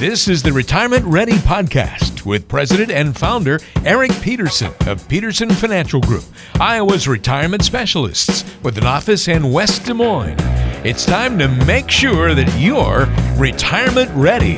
This is the Retirement Ready Podcast with President and Founder Eric Peterson of Peterson Financial Group, Iowa's retirement specialists with an office in West Des Moines. It's time to make sure that you're retirement ready.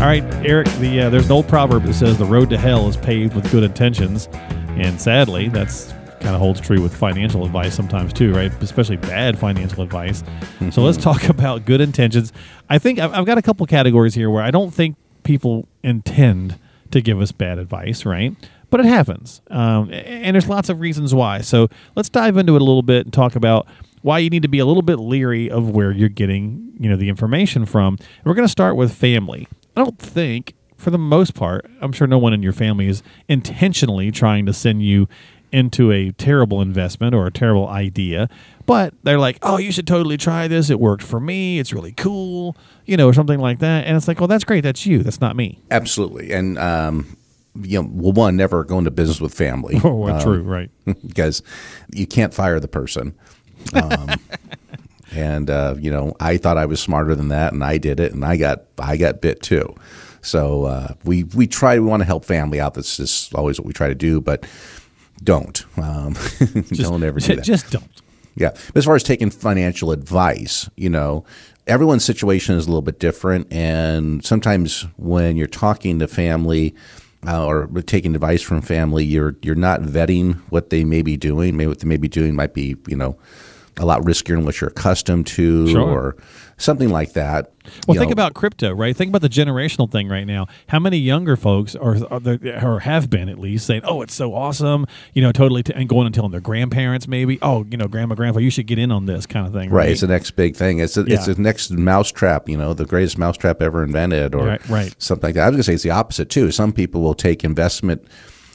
All right, Eric. The uh, there's an old proverb that says the road to hell is paved with good intentions, and sadly, that's kind of holds true with financial advice sometimes too, right? Especially bad financial advice. Mm-hmm. So let's talk about good intentions. I think I've, I've got a couple categories here where I don't think people intend to give us bad advice, right? But it happens, um, and there's lots of reasons why. So let's dive into it a little bit and talk about why you need to be a little bit leery of where you're getting, you know, the information from. And we're going to start with family. I don't think for the most part, I'm sure no one in your family is intentionally trying to send you into a terrible investment or a terrible idea, but they're like, "Oh, you should totally try this. It worked for me. It's really cool." You know, or something like that. And it's like, "Well, that's great. That's you. That's not me." Absolutely. And um you know, well, one, never go into business with family. Oh, well, um, true, right? because you can't fire the person. Um, and uh, you know, I thought I was smarter than that, and I did it, and I got I got bit too. So uh, we we try we want to help family out. That's just always what we try to do, but don't. Um, just, don't ever do that. Just don't. Yeah. But as far as taking financial advice, you know, everyone's situation is a little bit different. And sometimes when you're talking to family, uh, or taking advice from family, you're you're not vetting what they may be doing. Maybe what they may be doing might be, you know, a lot riskier than what you're accustomed to, sure. or something like that. Well, think know. about crypto, right? Think about the generational thing right now. How many younger folks are, are or have been at least saying, "Oh, it's so awesome," you know, totally, t- and going and telling their grandparents maybe, "Oh, you know, grandma, grandpa, you should get in on this kind of thing." Right. right? It's the next big thing. It's a, yeah. it's the next mousetrap. You know, the greatest mousetrap ever invented, or right, right. something like that. I was going to say it's the opposite too. Some people will take investment.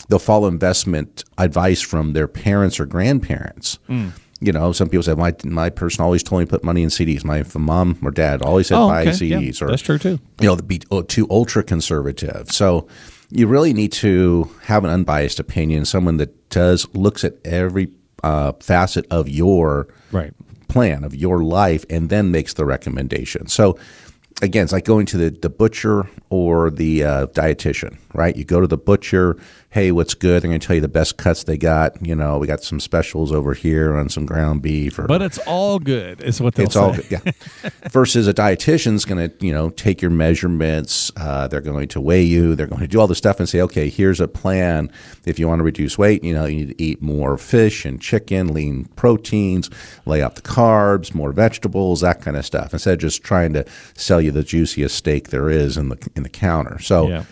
They'll follow investment advice from their parents or grandparents. Mm you know, some people say my my person always told me to put money in CDs. My mom or dad always said oh, buy okay. CDs. Yeah, or that's true too. You know, be oh, too ultra conservative. So you really need to have an unbiased opinion, someone that does looks at every uh, facet of your right. plan of your life and then makes the recommendation. So again, it's like going to the, the butcher or the uh, dietitian, right? You go to the butcher, hey, what's good? They're going to tell you the best cuts they got. You know, we got some specials over here on some ground beef. Or, but it's all good, is what they'll it's say. all good, yeah. Versus a dietitian's going to, you know, take your measurements. Uh, they're going to weigh you. They're going to do all the stuff and say, okay, here's a plan. If you want to reduce weight, you know, you need to eat more fish and chicken, lean proteins, lay off the carbs, more vegetables, that kind of stuff. Instead of just trying to sell you the juiciest steak there is in the in the counter. So. Yeah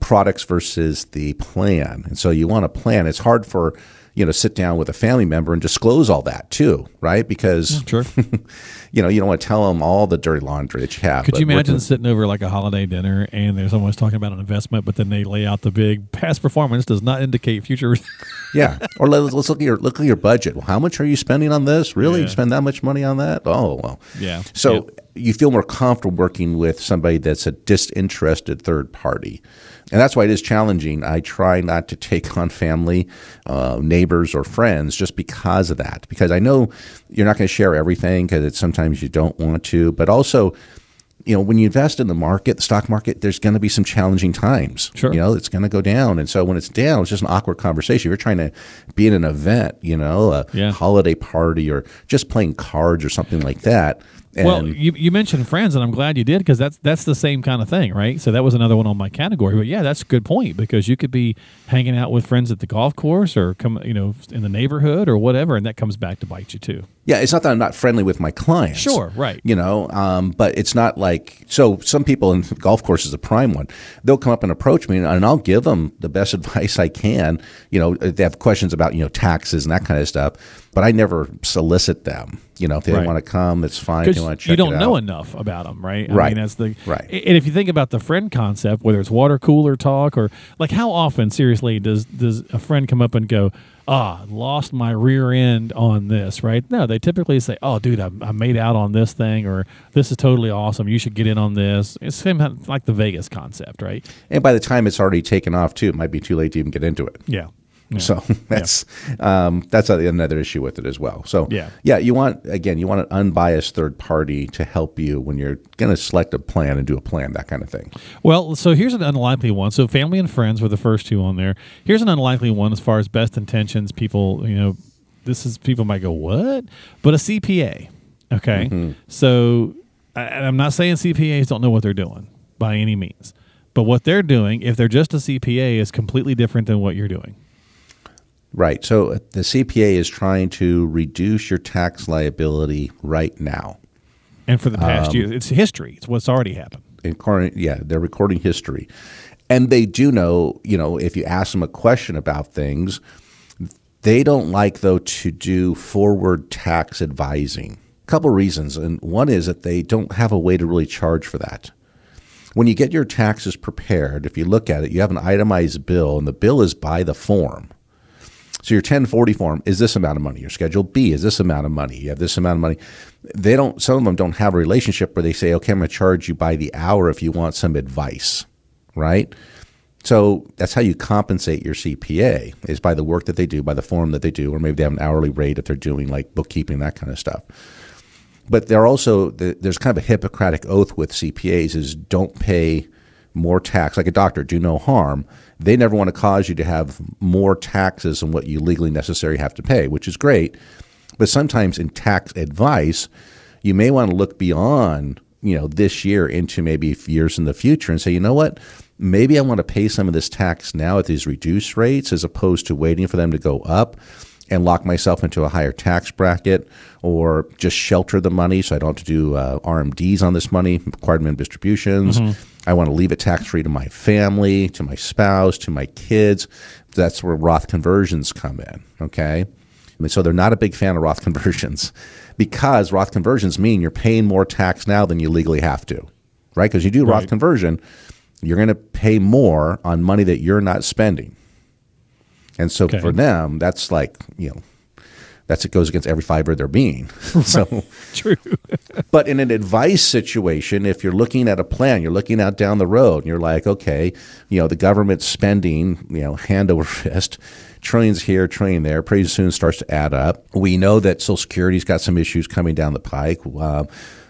products versus the plan. And so you want a plan. It's hard for you know sit down with a family member and disclose all that too, right? Because sure. you know you don't want to tell them all the dirty laundry that you have. Could you imagine sitting over like a holiday dinner and there's someone's talking about an investment, but then they lay out the big past performance does not indicate future. yeah, or let's, let's, look at your look at your budget. Well, how much are you spending on this? Really, yeah. you spend that much money on that? Oh well. Yeah. So. You feel more comfortable working with somebody that's a disinterested third party and that's why it is challenging. I try not to take on family, uh, neighbors, or friends just because of that. Because I know you're not going to share everything because sometimes you don't want to. But also, you know, when you invest in the market, the stock market, there's going to be some challenging times. Sure. You know, it's going to go down. And so when it's down, it's just an awkward conversation. You're trying to be in an event, you know, a yeah. holiday party or just playing cards or something like that. And well, you, you mentioned friends, and I'm glad you did because that's that's the same kind of thing, right? So that was another one on my category. But yeah, that's a good point because you could be hanging out with friends at the golf course or come, you know, in the neighborhood or whatever, and that comes back to bite you too. Yeah, it's not that I'm not friendly with my clients. Sure, right. You know, um, but it's not like so. Some people, in golf course is a prime one. They'll come up and approach me, and I'll give them the best advice I can. You know, if they have questions about you know taxes and that kind of stuff, but I never solicit them. You know, if they Right. want to come, it's fine. They want to check you don't know enough about them, right? I Right. mean, that's the Right. And if you think about the friend concept, whether it's water cooler talk or like, how often, seriously, does does a friend come up and go, "Ah, lost my rear end on this"? Right? No, they typically say, "Oh, dude, I, I made out on this thing," or "This is totally awesome. You should get in on this." It's same like the Vegas concept, right? And by the time it's already taken off, too, it might be too late to even get into it. Yeah. Yeah. So that's um, that's another issue with it as well. So Yeah. yeah, you want again, you want an unbiased third party to help you when you're going to select a plan and do a plan, that kind of thing. Well, so here's an unlikely one. So family and friends were the first two on there. Here's an unlikely one as far as best intentions. People, you know, this is people might go what, but a CPA. Okay, so I, and I'm not saying CPAs don't know what they're doing by any means, but what they're doing, if they're just a CPA, is completely different than what you're doing. Right. So uh, the CPA is trying to reduce your tax liability right now. And for the past year, it's history. It's what's already happened. In current, yeah, they're recording history, and they do know. You know, if you ask them a question about things, they don't like though to do forward tax advising. A couple reasons, and one is that they don't have a way to really charge for that. When you get your taxes prepared, if you look at it, you have an itemized bill, and the bill is by the form. So your 1040 form is this amount of money. Your Schedule B is this amount of money. You have this amount of money. They don't. Some of them don't have a relationship where they say, "Okay, I'm going to charge you by the hour if you want some advice," right? So that's how you compensate your CPA is by the work that they do, by the form that they do, or maybe they have an hourly rate if they're doing like bookkeeping, that kind of stuff. But they're also there's kind of a Hippocratic oath with CPAs is don't pay more tax like a doctor do no harm. They never want to cause you to have more taxes than what you legally necessarily have to pay which is great. But sometimes in tax advice you may want to look beyond you know this year into maybe years in the future and say you know what? Maybe i want to pay some of this tax now at these reduced rates as opposed to waiting for them to go up and lock myself into a higher tax bracket or just shelter the money so I don't have to do uh, RMDs on this money, required minimum distributions. I want to leave it tax free to my family, to my spouse, to my kids. That's where Roth conversions come in. Okay. I mean, so they're not a big fan of Roth conversions because Roth conversions mean you're paying more tax now than you legally have to, right? Because you do Roth conversion, you're going to pay more on money that you're not spending. And so Okay. for them, that's like, you know, that's it goes against every fiber of their being. so, True. but in an advice situation, if you're looking at a plan, you're looking out down the road, and you're like, okay, you know, the government's spending, you know, hand over fist, trillions here, trillion there, pretty soon starts to add up. We know that Social Security's got some issues coming down the pike. Uh,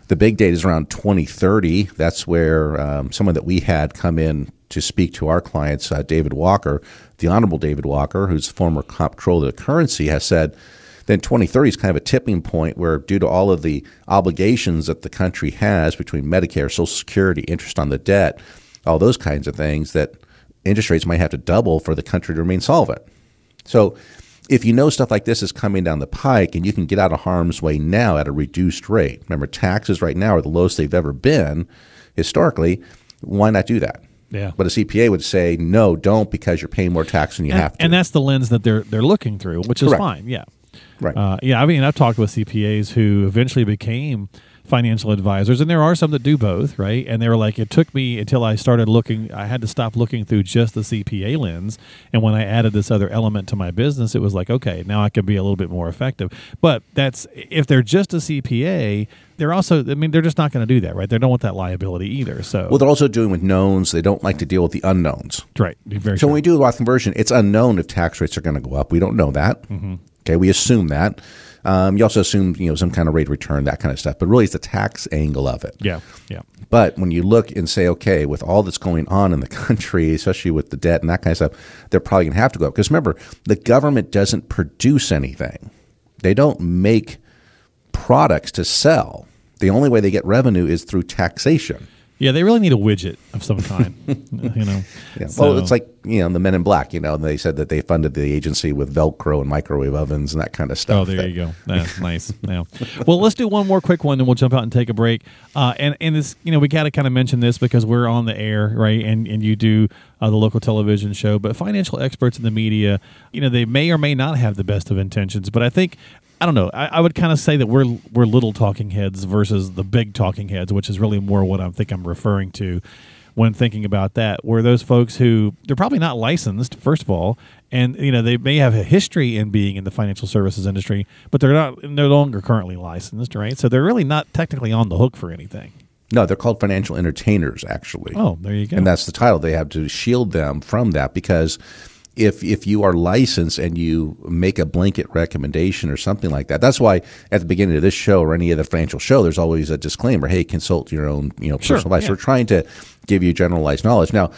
the big date is around 2030. That's where um, someone that we had come in to speak to our clients, uh, David Walker, the Honorable David Walker, who's former comptroller of the currency, has said then 2030 is kind of a tipping point where, due to all of the obligations that the country has between Medicare, Social Security, interest on the debt, all those kinds of things, that interest rates might have to double for the country to remain solvent. So, if you know stuff like this is coming down the pike and you can get out of harm's way now at a reduced rate, remember, taxes right now are the lowest they've ever been historically, why not do that? Yeah. But a CPA would say, no, don't because you're paying more tax than you and, have to. and that's the lens that they're they're looking through, which is Correct. fine. Yeah. Right. Uh, yeah, I mean, I've talked with CPAs who eventually became financial advisors, and there are some that do both, right? And they were like, it took me until I started looking, I had to stop looking through just the CPA lens. And when I added this other element to my business, it was like, okay, now I can be a little bit more effective. But that's, if they're just a CPA, they're also, I mean, they're just not going to do that, right? They don't want that liability either. So, Well, they're also doing with knowns. They don't like to deal with the unknowns. right. Very So true. when we do the Roth conversion, it's unknown if tax rates are going to go up. We don't know that. Mm-hmm. Okay, we assume that. Um, you also assume you know some kind of rate of return, that kind of stuff. But really, it's the tax angle of it. yeah. Yeah. But when you look and say, okay, with all that's going on in the country, especially with the debt and that kind of stuff, they're probably going to have to go up. Because remember, the government doesn't produce anything; they don't make products to sell. The only way they get revenue is through taxation. Yeah, they really need a widget of some kind. you know. Yeah. So- well, it's like you know the Men in Black. You know, they said that they funded the agency with Velcro and microwave ovens and that kind of stuff. Oh, there that- you go. That's nice. Yeah. Well, let's do one more quick one, and we'll jump out and take a break. Uh, and and this, you know, we got to kind of mention this because we're on the air, right? And and you do uh, the local television show, but financial experts in the media, you know, they may or may not have the best of intentions, but I think. I don't know. I, I would kind of say that we're we're little talking heads versus the big talking heads, which is really more what I think I'm referring to when thinking about that. Were those folks who they're probably not licensed, first of all, and you know they may have a history in being in the financial services industry, but they're not no longer currently licensed, right? So they're really not technically on the hook for anything. No, they're called financial entertainers, actually. Oh, there you go. and that's the title. They have to shield them from that because if if you are licensed and you make a blanket recommendation or something like that, that's why at the beginning of this show or any other financial show, there's always a disclaimer: Hey, consult your own you know Sure, personal advice. yeah. We're trying to give you generalized knowledge now.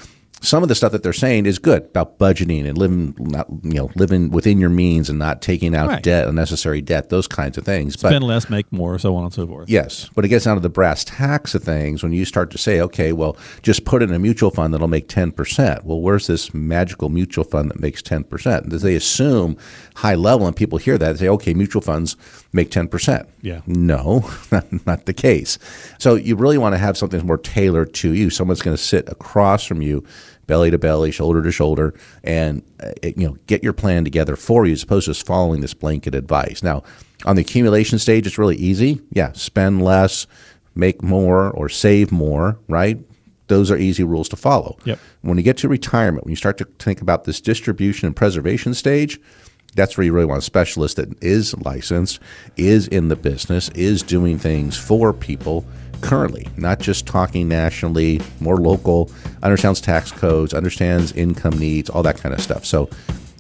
Some of the stuff that they're saying is good about budgeting and living, not you know, living within your means and not taking out Right. debt, unnecessary debt, those kinds of things. But Spend less, make more, so on and so forth. Yes, but it gets down to the brass tacks of things when you start to say, okay, well, just put in a mutual fund that'll make 10%. Well, where's this magical mutual fund that makes 10%? They assume high level and people hear that and say, okay, mutual funds make 10%. Yeah. No, not the case. So you really want to have something more tailored to you. Someone's going to sit across from you, belly to belly, shoulder to shoulder, and uh, you know get your plan together for you, as opposed to just following this blanket advice. Now, on the accumulation stage, it's really easy. Yeah, spend less, make more, or save more. Right. Those are easy rules to follow. Yep. When you get to retirement, when you start to think about this distribution and preservation stage, that's where you really want a specialist that is licensed, is in the business, is doing things for people currently, not just talking nationally, more local, understands tax codes, understands income needs, all that kind of stuff. So,